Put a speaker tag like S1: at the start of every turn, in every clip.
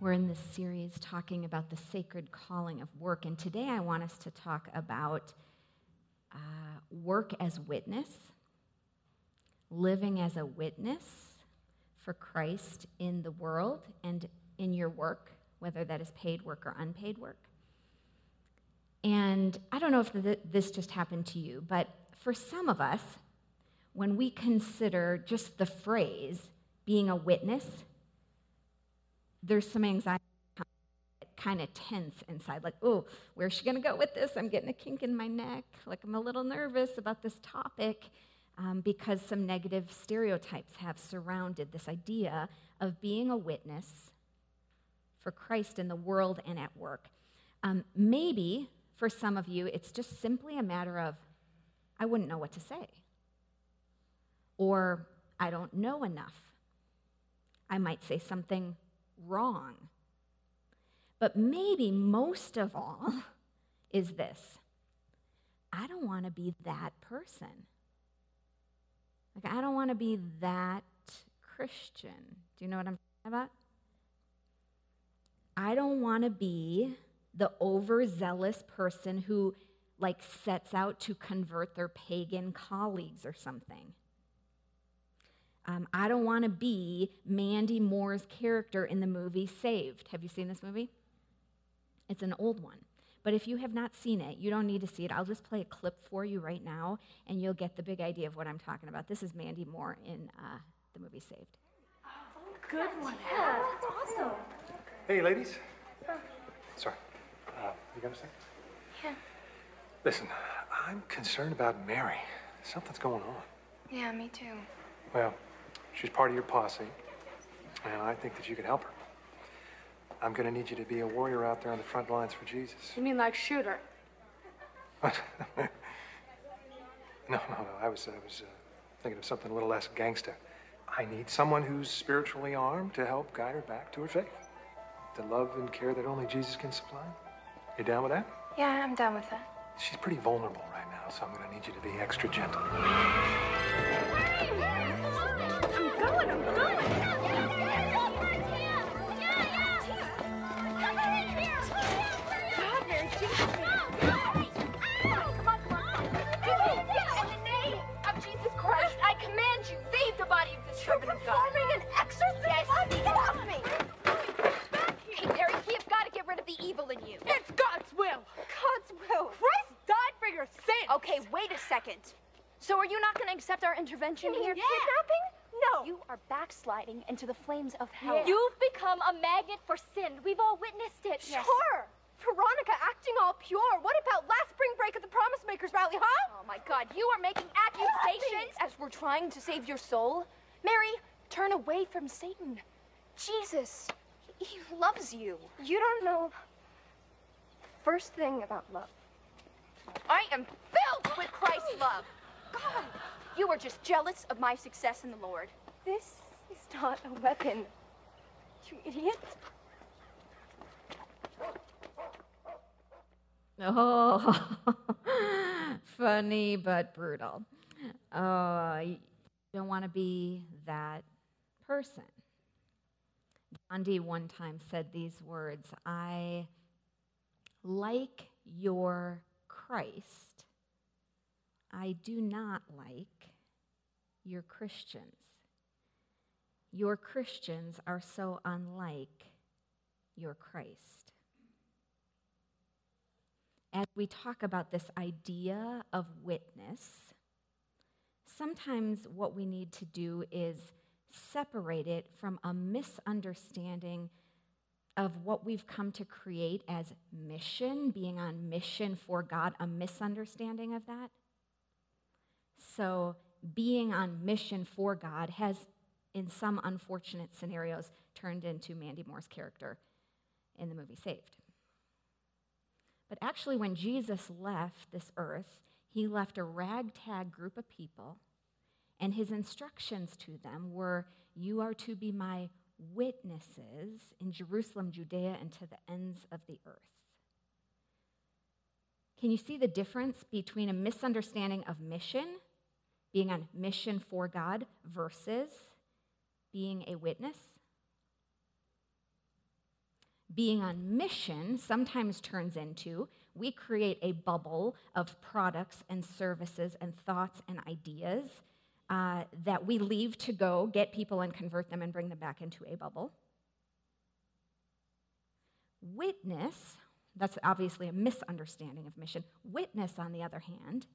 S1: We're in this series talking about the sacred calling of work, and today I want us to talk about uh, work as witness, living as a witness for Christ in the world and in your work, whether that is paid work or unpaid work. And I don't know if this just happened to you, but for some of us, when we consider just the phrase being a witness, there's some anxiety kind of tense inside like oh where's she going to go with this? I'm getting a kink in my neck. Like i'm a little nervous about this topic um, because some negative stereotypes have surrounded this idea of being a witness for christ in the world and at work. Um, maybe for some of you it's just simply a matter of i wouldn't know what to say or i don't know enough. I might say something wrong. But maybe most of all is this I don't want to be that person. Like, I don't want to be that Christian. Do you know what I'm talking about? I don't want to be the overzealous person who, like, sets out to convert their pagan colleagues or something. Um, I don't want to be Mandy Moore's character in the movie Saved. Have you seen this movie? It's an old one. But if you have not seen it, you don't need to see it. I'll just play a clip for you right now, and you'll get the big idea of what I'm talking about. This is Mandy Moore in uh, the movie Saved.
S2: Oh, good one. Yeah, that's awesome.
S3: Hey, ladies. Sorry. Uh, you got a second?
S2: Yeah.
S3: Listen, I'm concerned about Mary. Something's going on.
S2: Yeah, me too.
S3: Well, She's part of your posse, and I think that you can help her. I'm going to need you to be a warrior out there on the front lines for Jesus.
S2: You mean like shooter?
S3: What? no, no, no. I was, I was uh, thinking of something a little less gangster. I need someone who's spiritually armed to help guide her back to her faith, the love and care that only Jesus can supply. You down with that?
S2: Yeah, I'm down with that.
S3: She's pretty vulnerable right now, so I'm going to need you to be extra gentle.
S4: Okay, wait a second. So are you not going to accept our intervention here?
S2: Yeah. Kidnapping? No.
S4: You are backsliding into the flames of hell. Yeah.
S5: You've become a magnet for sin. We've all witnessed it.
S2: Yes. Sure. Veronica acting all pure. What about last spring break at the Promise Makers rally, huh?
S4: Oh my god, you are making accusations as we're trying to save your soul. Mary, turn away from Satan. Jesus, he loves you.
S2: You don't know first thing about love.
S4: I am filled with Christ's love. God, you are just jealous of my success in the Lord.
S2: This is not a weapon, you idiot.
S1: Oh, funny but brutal. Oh, you don't want to be that person. Gandhi one time said these words I like your Christ. I do not like your Christians. Your Christians are so unlike your Christ. As we talk about this idea of witness, sometimes what we need to do is separate it from a misunderstanding of what we've come to create as mission, being on mission for God, a misunderstanding of that. So, being on mission for God has, in some unfortunate scenarios, turned into Mandy Moore's character in the movie Saved. But actually, when Jesus left this earth, he left a ragtag group of people and his instructions to them were You are to be my witnesses in Jerusalem, Judea, and to the ends of the earth. Can you see the difference between a misunderstanding of mission, being on mission for God, versus being a witness? Being on mission sometimes turns into we create a bubble of products and services and thoughts and ideas uh, that we leave to go get people and convert them and bring them back into a bubble. Witness, that's obviously a misunderstanding of mission. Witness, on the other hand,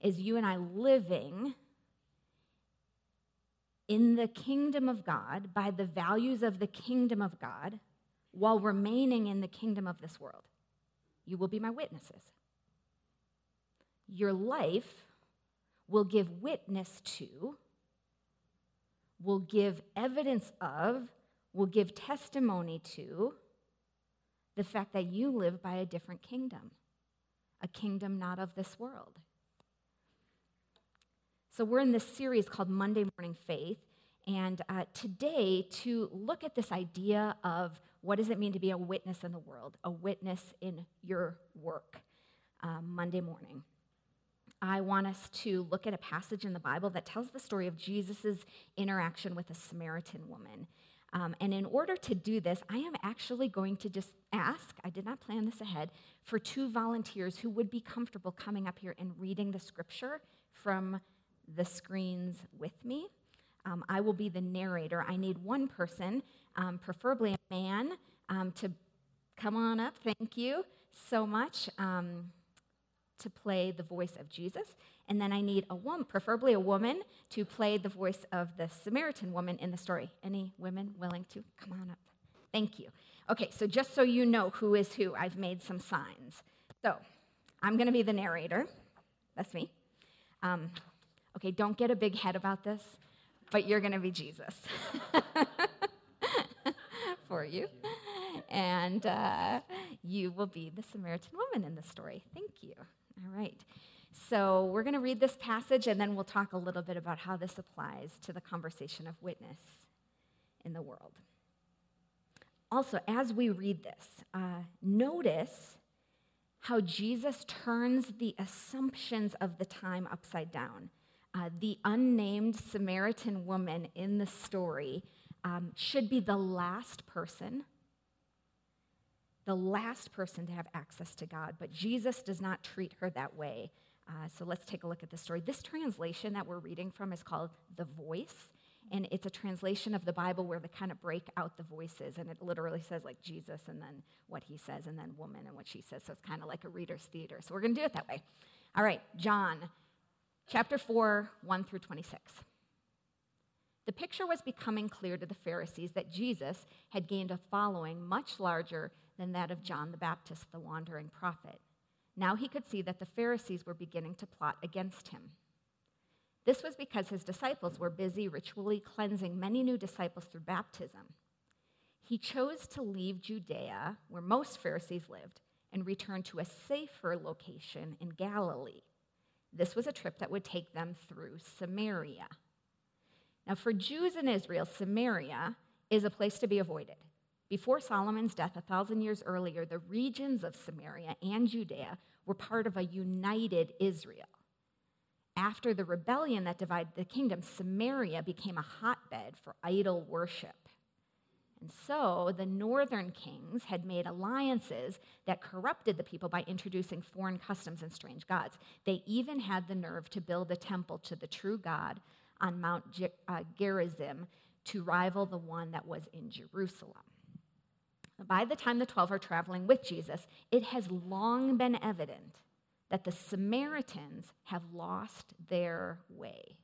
S1: is you and I living in the kingdom of God by the values of the kingdom of God while remaining in the kingdom of this world. You will be my witnesses. Your life will give witness to, will give evidence of, will give testimony to the fact that you live by a different kingdom, a kingdom not of this world. So, we're in this series called Monday Morning Faith. And uh, today, to look at this idea of what does it mean to be a witness in the world, a witness in your work, uh, Monday morning. I want us to look at a passage in the Bible that tells the story of Jesus' interaction with a Samaritan woman. Um, and in order to do this, I am actually going to just ask, I did not plan this ahead, for two volunteers who would be comfortable coming up here and reading the scripture from the screens with me. Um, I will be the narrator. I need one person, um, preferably a man, um, to come on up. Thank you so much. Um, to play the voice of Jesus. And then I need a woman, preferably a woman, to play the voice of the Samaritan woman in the story. Any women willing to come on up? Thank you. Okay, so just so you know who is who, I've made some signs. So I'm going to be the narrator. That's me. Um, okay, don't get a big head about this, but you're going to be Jesus for you. And uh, you will be the Samaritan woman in the story. Thank you. All right. So we're going to read this passage and then we'll talk a little bit about how this applies to the conversation of witness in the world. Also, as we read this, uh, notice how Jesus turns the assumptions of the time upside down. Uh, the unnamed Samaritan woman in the story um, should be the last person the last person to have access to God, but Jesus does not treat her that way. Uh, so let's take a look at the story. This translation that we're reading from is called The Voice, and it's a translation of the Bible where they kind of break out the voices, and it literally says like Jesus and then what he says, and then woman and what she says. So it's kind of like a reader's theater. So we're going to do it that way. All right, John chapter 4, 1 through 26. The picture was becoming clear to the Pharisees that Jesus had gained a following much larger than that of John the Baptist, the wandering prophet. Now he could see that the Pharisees were beginning to plot against him. This was because his disciples were busy ritually cleansing many new disciples through baptism. He chose to leave Judea, where most Pharisees lived, and return to a safer location in Galilee. This was a trip that would take them through Samaria. Now, for Jews in Israel, Samaria is a place to be avoided. Before Solomon's death, a thousand years earlier, the regions of Samaria and Judea were part of a united Israel. After the rebellion that divided the kingdom, Samaria became a hotbed for idol worship. And so the northern kings had made alliances that corrupted the people by introducing foreign customs and strange gods. They even had the nerve to build a temple to the true God on Mount uh, Gerizim to rival the one that was in Jerusalem. By the time the 12 are traveling with Jesus, it has long been evident that the Samaritans have lost their way.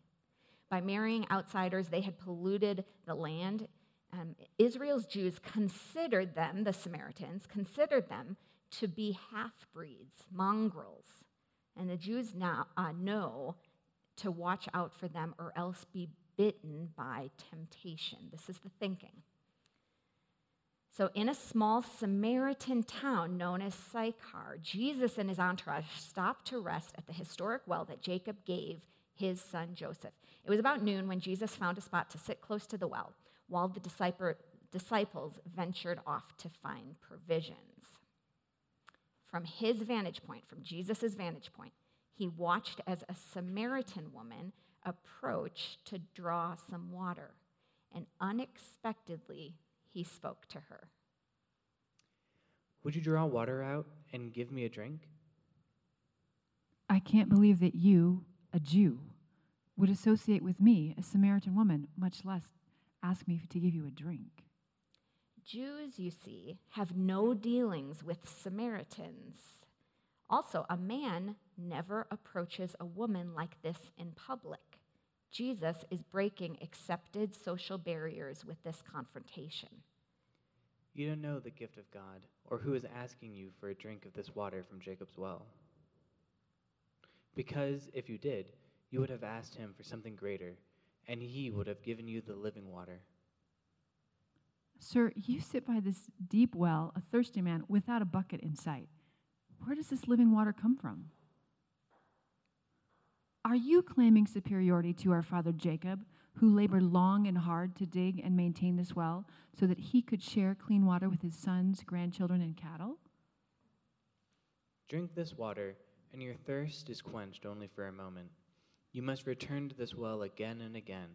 S1: By marrying outsiders, they had polluted the land. Um, Israel's Jews considered them, the Samaritans, considered them to be half breeds, mongrels. And the Jews now uh, know to watch out for them or else be bitten by temptation. This is the thinking. So, in a small Samaritan town known as Sychar, Jesus and his entourage stopped to rest at the historic well that Jacob gave his son Joseph. It was about noon when Jesus found a spot to sit close to the well while the disciples ventured off to find provisions. From his vantage point, from Jesus' vantage point, he watched as a Samaritan woman approached to draw some water, and unexpectedly he spoke to her.
S6: Would you draw water out and give me a drink?
S7: I can't believe that you, a Jew, would associate with me, a Samaritan woman, much less ask me to give you a drink.
S1: Jews, you see, have no dealings with Samaritans. Also, a man never approaches a woman like this in public. Jesus is breaking accepted social barriers with this confrontation.
S6: You don't know the gift of God, or who is asking you for a drink of this water from Jacob's well. Because if you did, you would have asked him for something greater, and he would have given you the living water.
S7: Sir, you sit by this deep well, a thirsty man, without a bucket in sight. Where does this living water come from? Are you claiming superiority to our father Jacob, who labored long and hard to dig and maintain this well so that he could share clean water with his sons, grandchildren, and cattle?
S6: Drink this water, and your thirst is quenched only for a moment. You must return to this well again and again.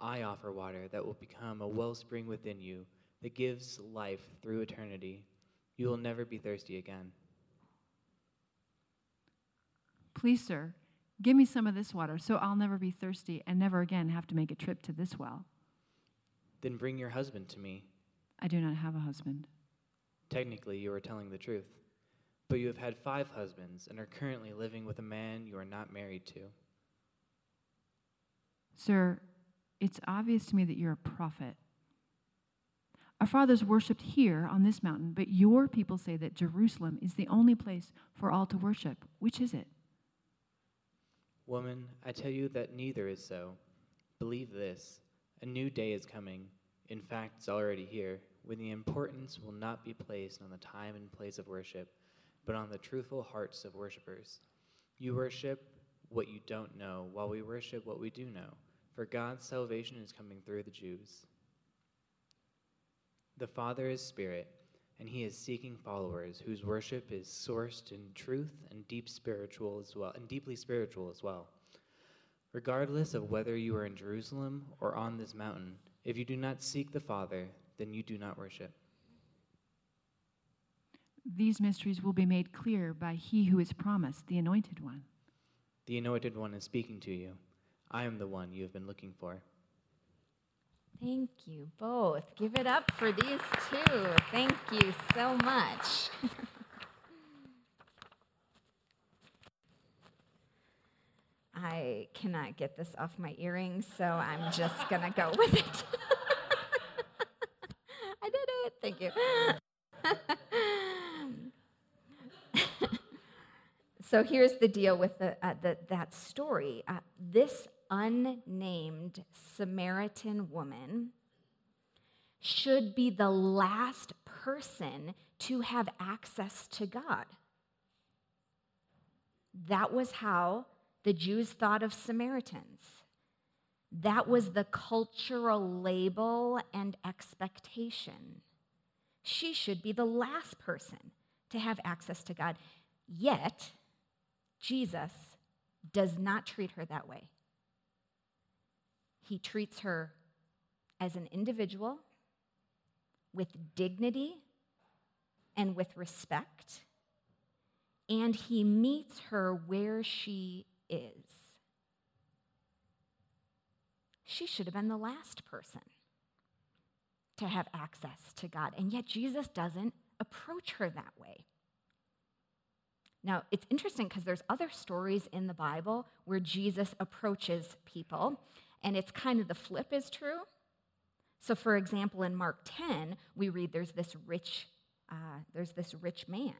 S6: I offer water that will become a wellspring within you that gives life through eternity. You will never be thirsty again.
S7: Please, sir, give me some of this water so I'll never be thirsty and never again have to make a trip to this well.
S6: Then bring your husband to me.
S7: I do not have a husband.
S6: Technically, you are telling the truth. But you have had five husbands and are currently living with a man you are not married to.
S7: Sir, it's obvious to me that you're a prophet. Our fathers worshipped here on this mountain, but your people say that Jerusalem is the only place for all to worship. Which is it?
S6: Woman, I tell you that neither is so. Believe this a new day is coming. In fact, it's already here, when the importance will not be placed on the time and place of worship, but on the truthful hearts of worshippers. You worship what you don't know, while we worship what we do know, for God's salvation is coming through the Jews. The Father is Spirit, and He is seeking followers whose worship is sourced in truth and deep spiritual as well, and deeply spiritual as well. Regardless of whether you are in Jerusalem or on this mountain, if you do not seek the Father, then you do not worship.
S7: These mysteries will be made clear by he who is promised, the Anointed One.
S6: The Anointed One is speaking to you. I am the one you have been looking for.
S1: Thank you both. Give it up for these two. Thank you so much. I cannot get this off my earrings, so I'm just going to go with it. I did it. Thank you. so here's the deal with the, uh, the that story. Uh, this unnamed Samaritan woman should be the last person to have access to God. That was how the Jews thought of Samaritans. That was the cultural label and expectation. She should be the last person to have access to God. Yet, Jesus does not treat her that way. He treats her as an individual with dignity and with respect, and he meets her where she is. She should have been the last person to have access to God, and yet Jesus doesn't approach her that way. Now, it's interesting because there's other stories in the Bible where Jesus approaches people, and it's kind of the flip is true. So, for example, in Mark 10, we read there's this rich, uh, there's this rich man.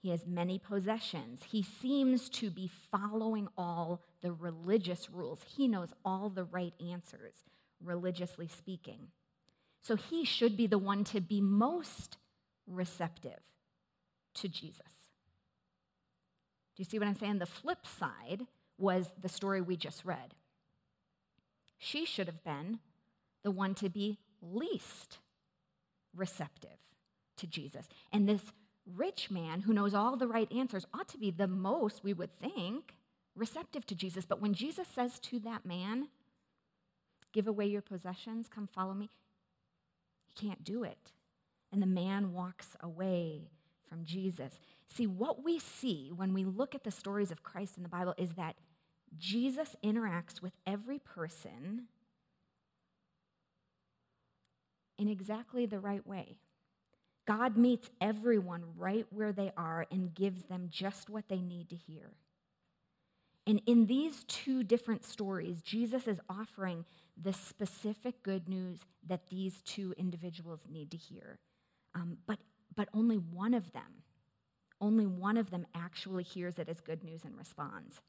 S1: He has many possessions. He seems to be following all the religious rules. He knows all the right answers, religiously speaking. So he should be the one to be most receptive to Jesus. Do you see what I'm saying? The flip side was the story we just read. She should have been the one to be least receptive to Jesus. And this rich man who knows all the right answers ought to be the most, we would think, receptive to Jesus. But when Jesus says to that man, Give away your possessions, come follow me, he can't do it. And the man walks away from Jesus. See, what we see when we look at the stories of Christ in the Bible is that Jesus interacts with every person in exactly the right way. God meets everyone right where they are and gives them just what they need to hear. And in these two different stories, Jesus is offering the specific good news that these two individuals need to hear. Um, but, but only one of them, only one of them actually hears it as good news and responds.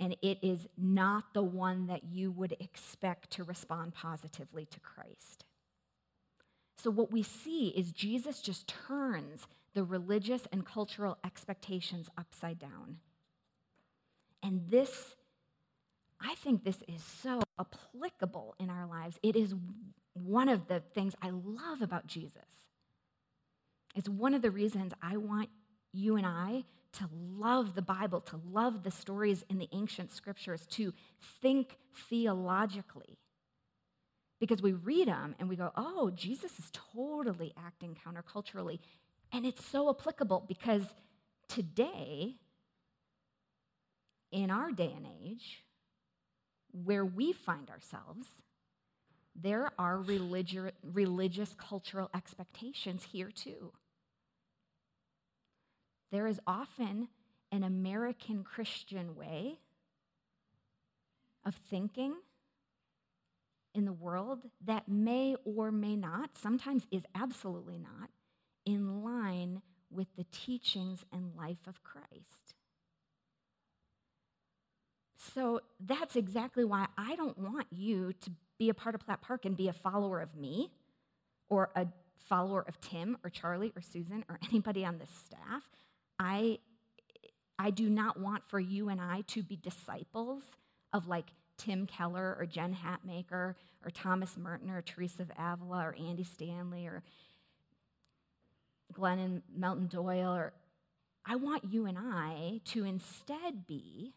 S1: And it is not the one that you would expect to respond positively to Christ. So, what we see is Jesus just turns the religious and cultural expectations upside down. And this, I think this is so applicable in our lives. It is one of the things I love about Jesus. It's one of the reasons I want you and I to love the Bible, to love the stories in the ancient scriptures, to think theologically. Because we read them and we go, oh, Jesus is totally acting counterculturally. And it's so applicable because today, in our day and age, where we find ourselves, there are religi- religious cultural expectations here too. There is often an American Christian way of thinking in the world that may or may not, sometimes is absolutely not, in line with the teachings and life of Christ. So that's exactly why I don't want you to be a part of Platt Park and be a follower of me or a follower of Tim or Charlie or Susan or anybody on this staff. I, I do not want for you and I to be disciples of like Tim Keller or Jen Hatmaker or Thomas Merton or Teresa of Avila or Andy Stanley or Glennon Melton Doyle or I want you and I to instead be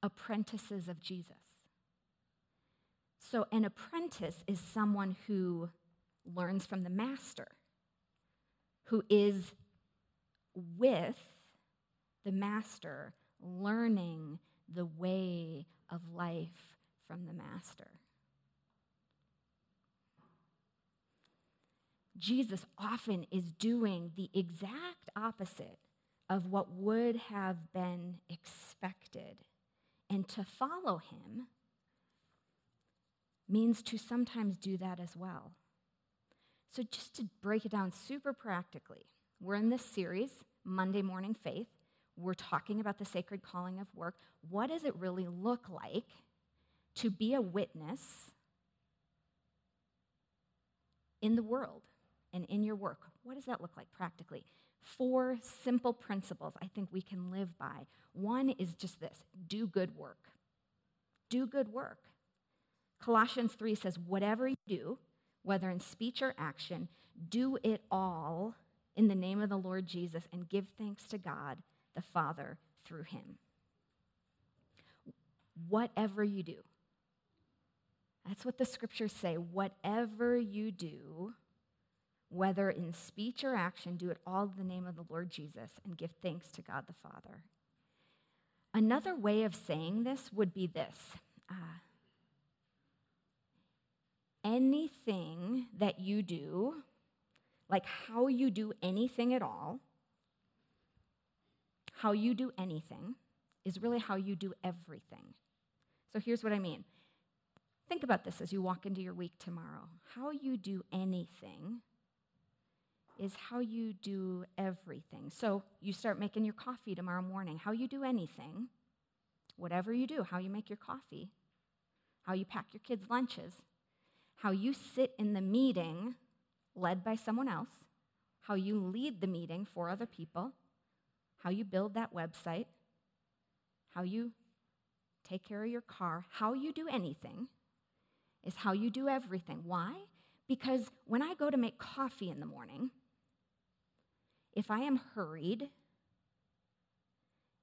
S1: apprentices of Jesus. So, an apprentice is someone who learns from the master, who is with the master, learning the way of life from the master. Jesus often is doing the exact opposite of what would have been expected. And to follow him means to sometimes do that as well. So, just to break it down super practically, we're in this series, Monday Morning Faith. We're talking about the sacred calling of work. What does it really look like to be a witness in the world and in your work? What does that look like practically? Four simple principles I think we can live by. One is just this do good work. Do good work. Colossians 3 says, whatever you do, whether in speech or action, do it all in the name of the Lord Jesus and give thanks to God the Father through him. Whatever you do. That's what the scriptures say. Whatever you do, whether in speech or action, do it all in the name of the Lord Jesus and give thanks to God the Father. Another way of saying this would be this uh, anything that you do, like how you do anything at all, how you do anything is really how you do everything. So here's what I mean. Think about this as you walk into your week tomorrow. How you do anything is how you do everything. So you start making your coffee tomorrow morning. How you do anything, whatever you do, how you make your coffee, how you pack your kids' lunches, how you sit in the meeting led by someone else, how you lead the meeting for other people, how you build that website, how you take care of your car, how you do anything is how you do everything. Why? Because when I go to make coffee in the morning, if I am hurried,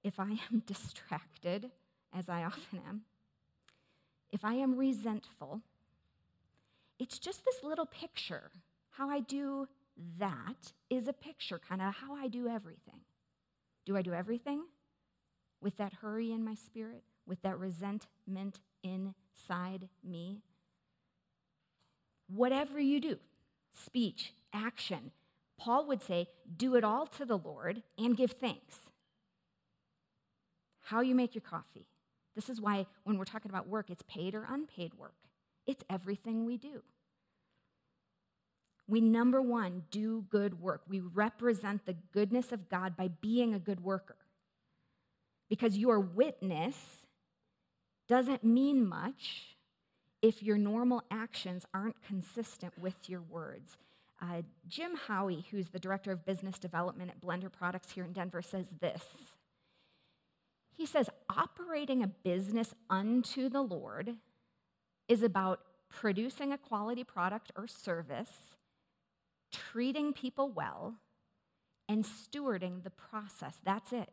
S1: if I am distracted, as I often am, if I am resentful, it's just this little picture how I do that is a picture, kind of how I do everything. Do I do everything with that hurry in my spirit, with that resentment inside me? Whatever you do, speech, action, Paul would say, do it all to the Lord and give thanks. How you make your coffee. This is why when we're talking about work, it's paid or unpaid work. It's everything we do. We, number one, do good work. We represent the goodness of God by being a good worker. Because your witness doesn't mean much if your normal actions aren't consistent with your words. Uh, Jim Howie, who's the director of business development at Blender Products here in Denver, says this. He says, operating a business unto the Lord is about producing a quality product or service, treating people well, and stewarding the process. That's it.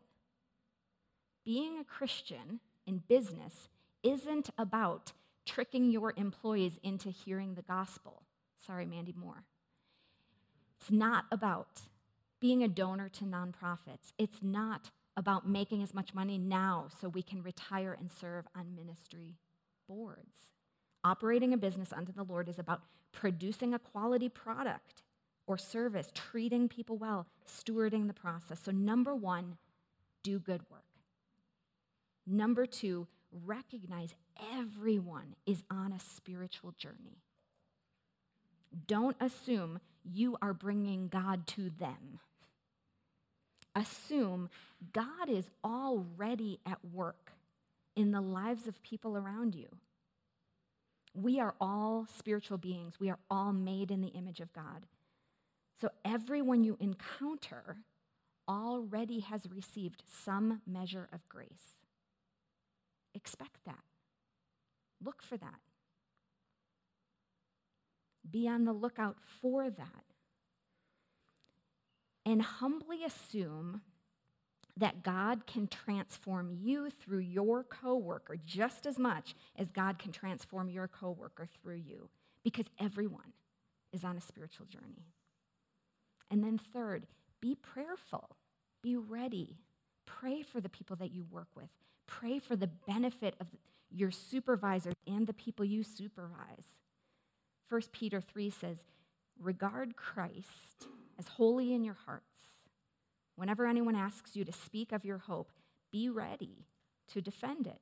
S1: Being a Christian in business isn't about tricking your employees into hearing the gospel. Sorry, Mandy Moore. It's not about being a donor to nonprofits. It's not about making as much money now so we can retire and serve on ministry boards. Operating a business unto the Lord is about producing a quality product or service, treating people well, stewarding the process. So, number one, do good work. Number two, recognize everyone is on a spiritual journey. Don't assume you are bringing God to them. Assume God is already at work in the lives of people around you. We are all spiritual beings. We are all made in the image of God. So everyone you encounter already has received some measure of grace. Expect that. Look for that. Be on the lookout for that. And humbly assume that God can transform you through your coworker just as much as God can transform your coworker through you because everyone is on a spiritual journey. And then third, be prayerful. Be ready. Pray for the people that you work with. Pray for the benefit of your supervisors and the people you supervise. 1 Peter 3 says, Regard Christ as holy in your hearts. Whenever anyone asks you to speak of your hope, be ready to defend it.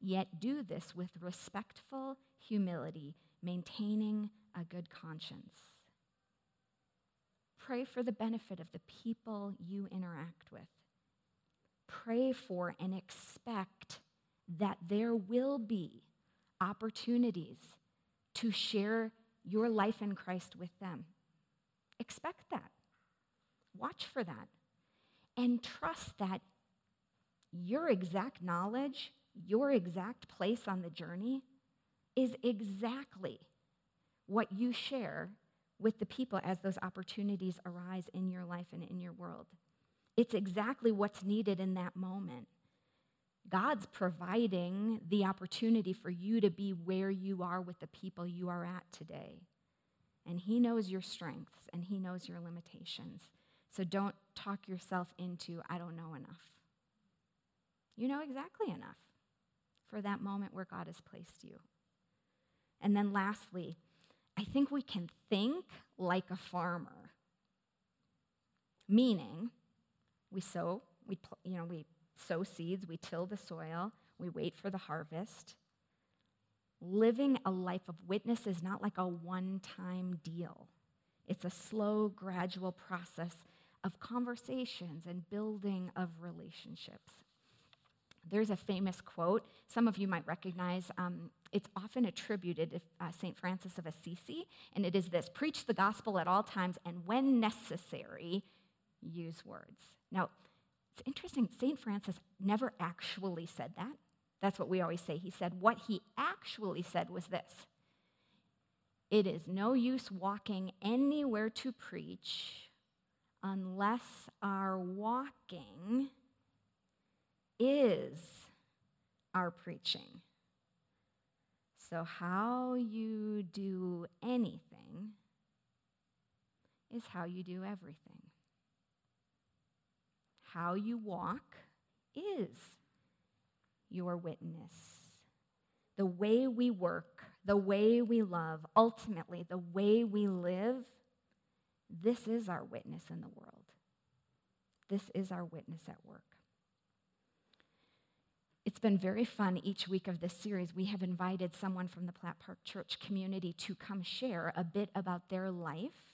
S1: Yet do this with respectful humility, maintaining a good conscience. Pray for the benefit of the people you interact with. Pray for and expect that there will be opportunities to share your life in Christ with them. Expect that. Watch for that. And trust that your exact knowledge, your exact place on the journey, is exactly what you share with the people as those opportunities arise in your life and in your world. It's exactly what's needed in that moment. God's providing the opportunity for you to be where you are with the people you are at today. And He knows your strengths and He knows your limitations. So don't talk yourself into, I don't know enough. You know exactly enough for that moment where God has placed you. And then lastly, I think we can think like a farmer, meaning we sow, we, you know, we sow seeds, we till the soil, we wait for the harvest. Living a life of witness is not like a one time deal, it's a slow, gradual process of conversations and building of relationships. There's a famous quote, some of you might recognize. Um, it's often attributed to uh, St. Francis of Assisi, and it is this Preach the gospel at all times, and when necessary, use words. Now, it's interesting, St. Francis never actually said that. That's what we always say. He said, what he actually said was this It is no use walking anywhere to preach unless our walking is our preaching. So, how you do anything is how you do everything. How you walk is your witness. The way we work, the way we love, ultimately, the way we live, this is our witness in the world. This is our witness at work. It's been very fun each week of this series. We have invited someone from the Platt Park Church community to come share a bit about their life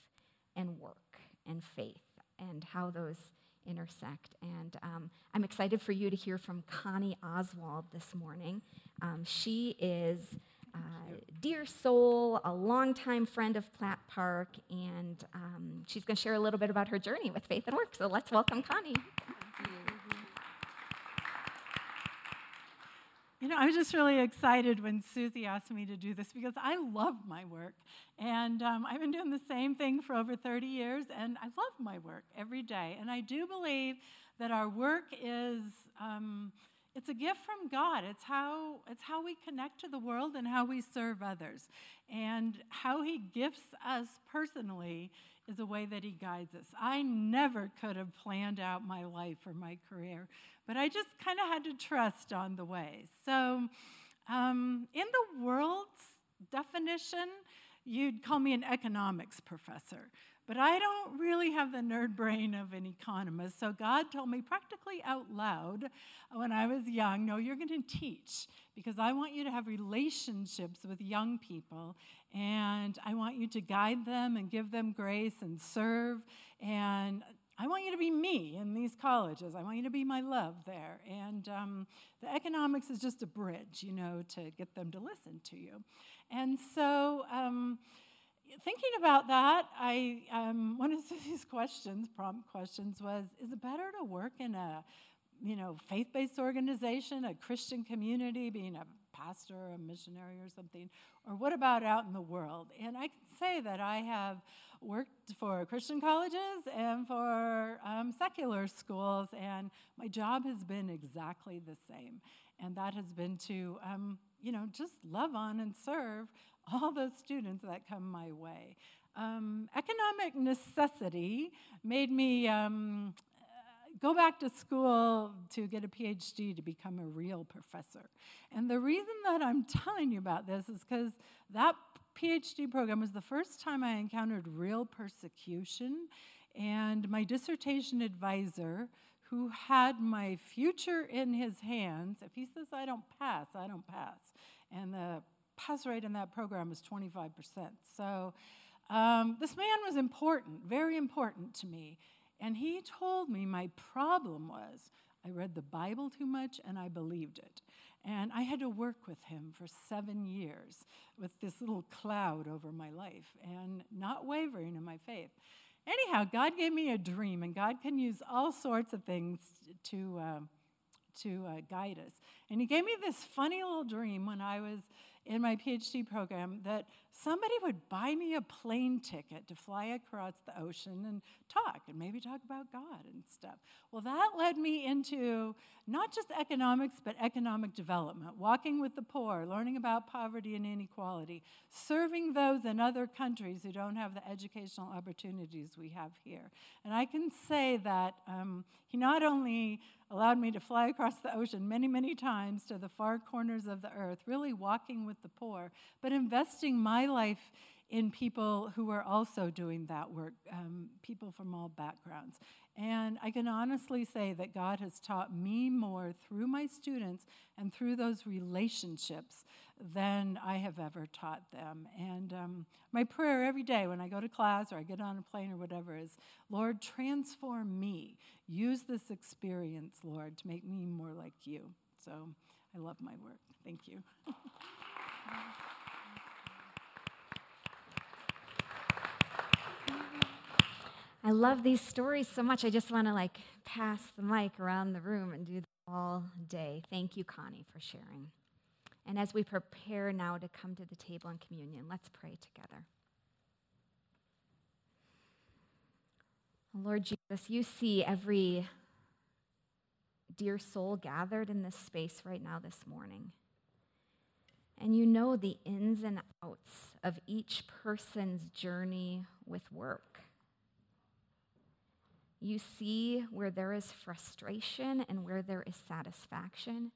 S1: and work and faith and how those intersect. And um, I'm excited for you to hear from Connie Oswald this morning. Um, she is uh, dear soul, a longtime friend of Platt Park, and um, she's going to share a little bit about her journey with faith and work. So let's welcome Connie.
S8: Know, I was just really excited when Susie asked me to do this because I love my work. And um, I've been doing the same thing for over 30 years, and I love my work every day. And I do believe that our work is. Um, it's a gift from God. It's how, it's how we connect to the world and how we serve others. And how He gifts us personally is a way that He guides us. I never could have planned out my life or my career, but I just kind of had to trust on the way. So, um, in the world's definition, you'd call me an economics professor. But I don't really have the nerd brain of an economist. So God told me practically out loud when I was young no, you're going to teach because I want you to have relationships with young people and I want you to guide them and give them grace and serve. And I want you to be me in these colleges. I want you to be my love there. And um, the economics is just a bridge, you know, to get them to listen to you. And so, um, thinking about that, I um, one of these questions, prompt questions, was: Is it better to work in a, you know, faith-based organization, a Christian community, being a pastor, or a missionary, or something, or what about out in the world? And I can say that I have worked for Christian colleges and for um, secular schools, and my job has been exactly the same, and that has been to, um, you know, just love on and serve all those students that come my way. Um, economic necessity made me um, go back to school to get a PhD to become a real professor. And the reason that I'm telling you about this is because that PhD program was the first time I encountered real persecution. And my dissertation advisor, who had my future in his hands, if he says I don't pass, I don't pass. And the pass rate in that program was 25%. So um, this man was important, very important to me. And he told me my problem was I read the Bible too much and I believed it. And I had to work with him for seven years with this little cloud over my life and not wavering in my faith. Anyhow, God gave me a dream, and God can use all sorts of things to, uh, to uh, guide us. And He gave me this funny little dream when I was in my PhD program that somebody would buy me a plane ticket to fly across the ocean and talk and maybe talk about God and stuff. Well, that led me into not just economics, but economic development, walking with the poor, learning about poverty and inequality, serving those in other countries who don't have the educational opportunities we have here. And I can say that um, he not only allowed me to fly across the ocean many, many times to the far corners of the earth, really walking with the poor, but investing my life in people who are also doing that work, um, people from all backgrounds. And I can honestly say that God has taught me more through my students and through those relationships than I have ever taught them. And um, my prayer every day when I go to class or I get on a plane or whatever is Lord, transform me. Use this experience, Lord, to make me more like you. So I love my work. Thank you.
S1: I love these stories so much. I just want to like pass the mic around the room and do that all day. Thank you, Connie, for sharing. And as we prepare now to come to the table in communion, let's pray together. Lord Jesus, you see every dear soul gathered in this space right now this morning. And you know the ins and outs of each person's journey with work You see where there is frustration and where there is satisfaction.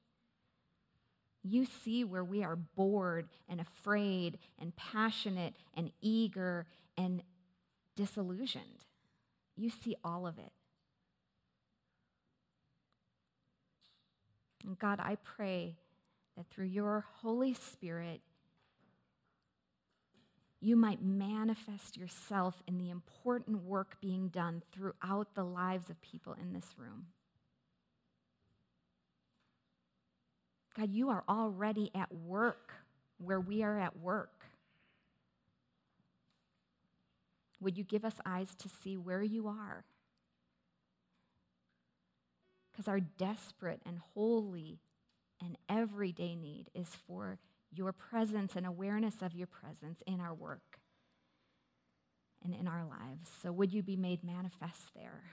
S1: You see where we are bored and afraid and passionate and eager and disillusioned. You see all of it. And God, I pray that through your Holy Spirit, you might manifest yourself in the important work being done throughout the lives of people in this room. God, you are already at work where we are at work. Would you give us eyes to see where you are? Because our desperate and holy and everyday need is for your presence and awareness of your presence in our work and in our lives. So, would you be made manifest there?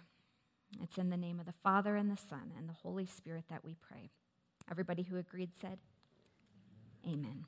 S1: It's in the name of the Father and the Son and the Holy Spirit that we pray. Everybody who agreed said, Amen.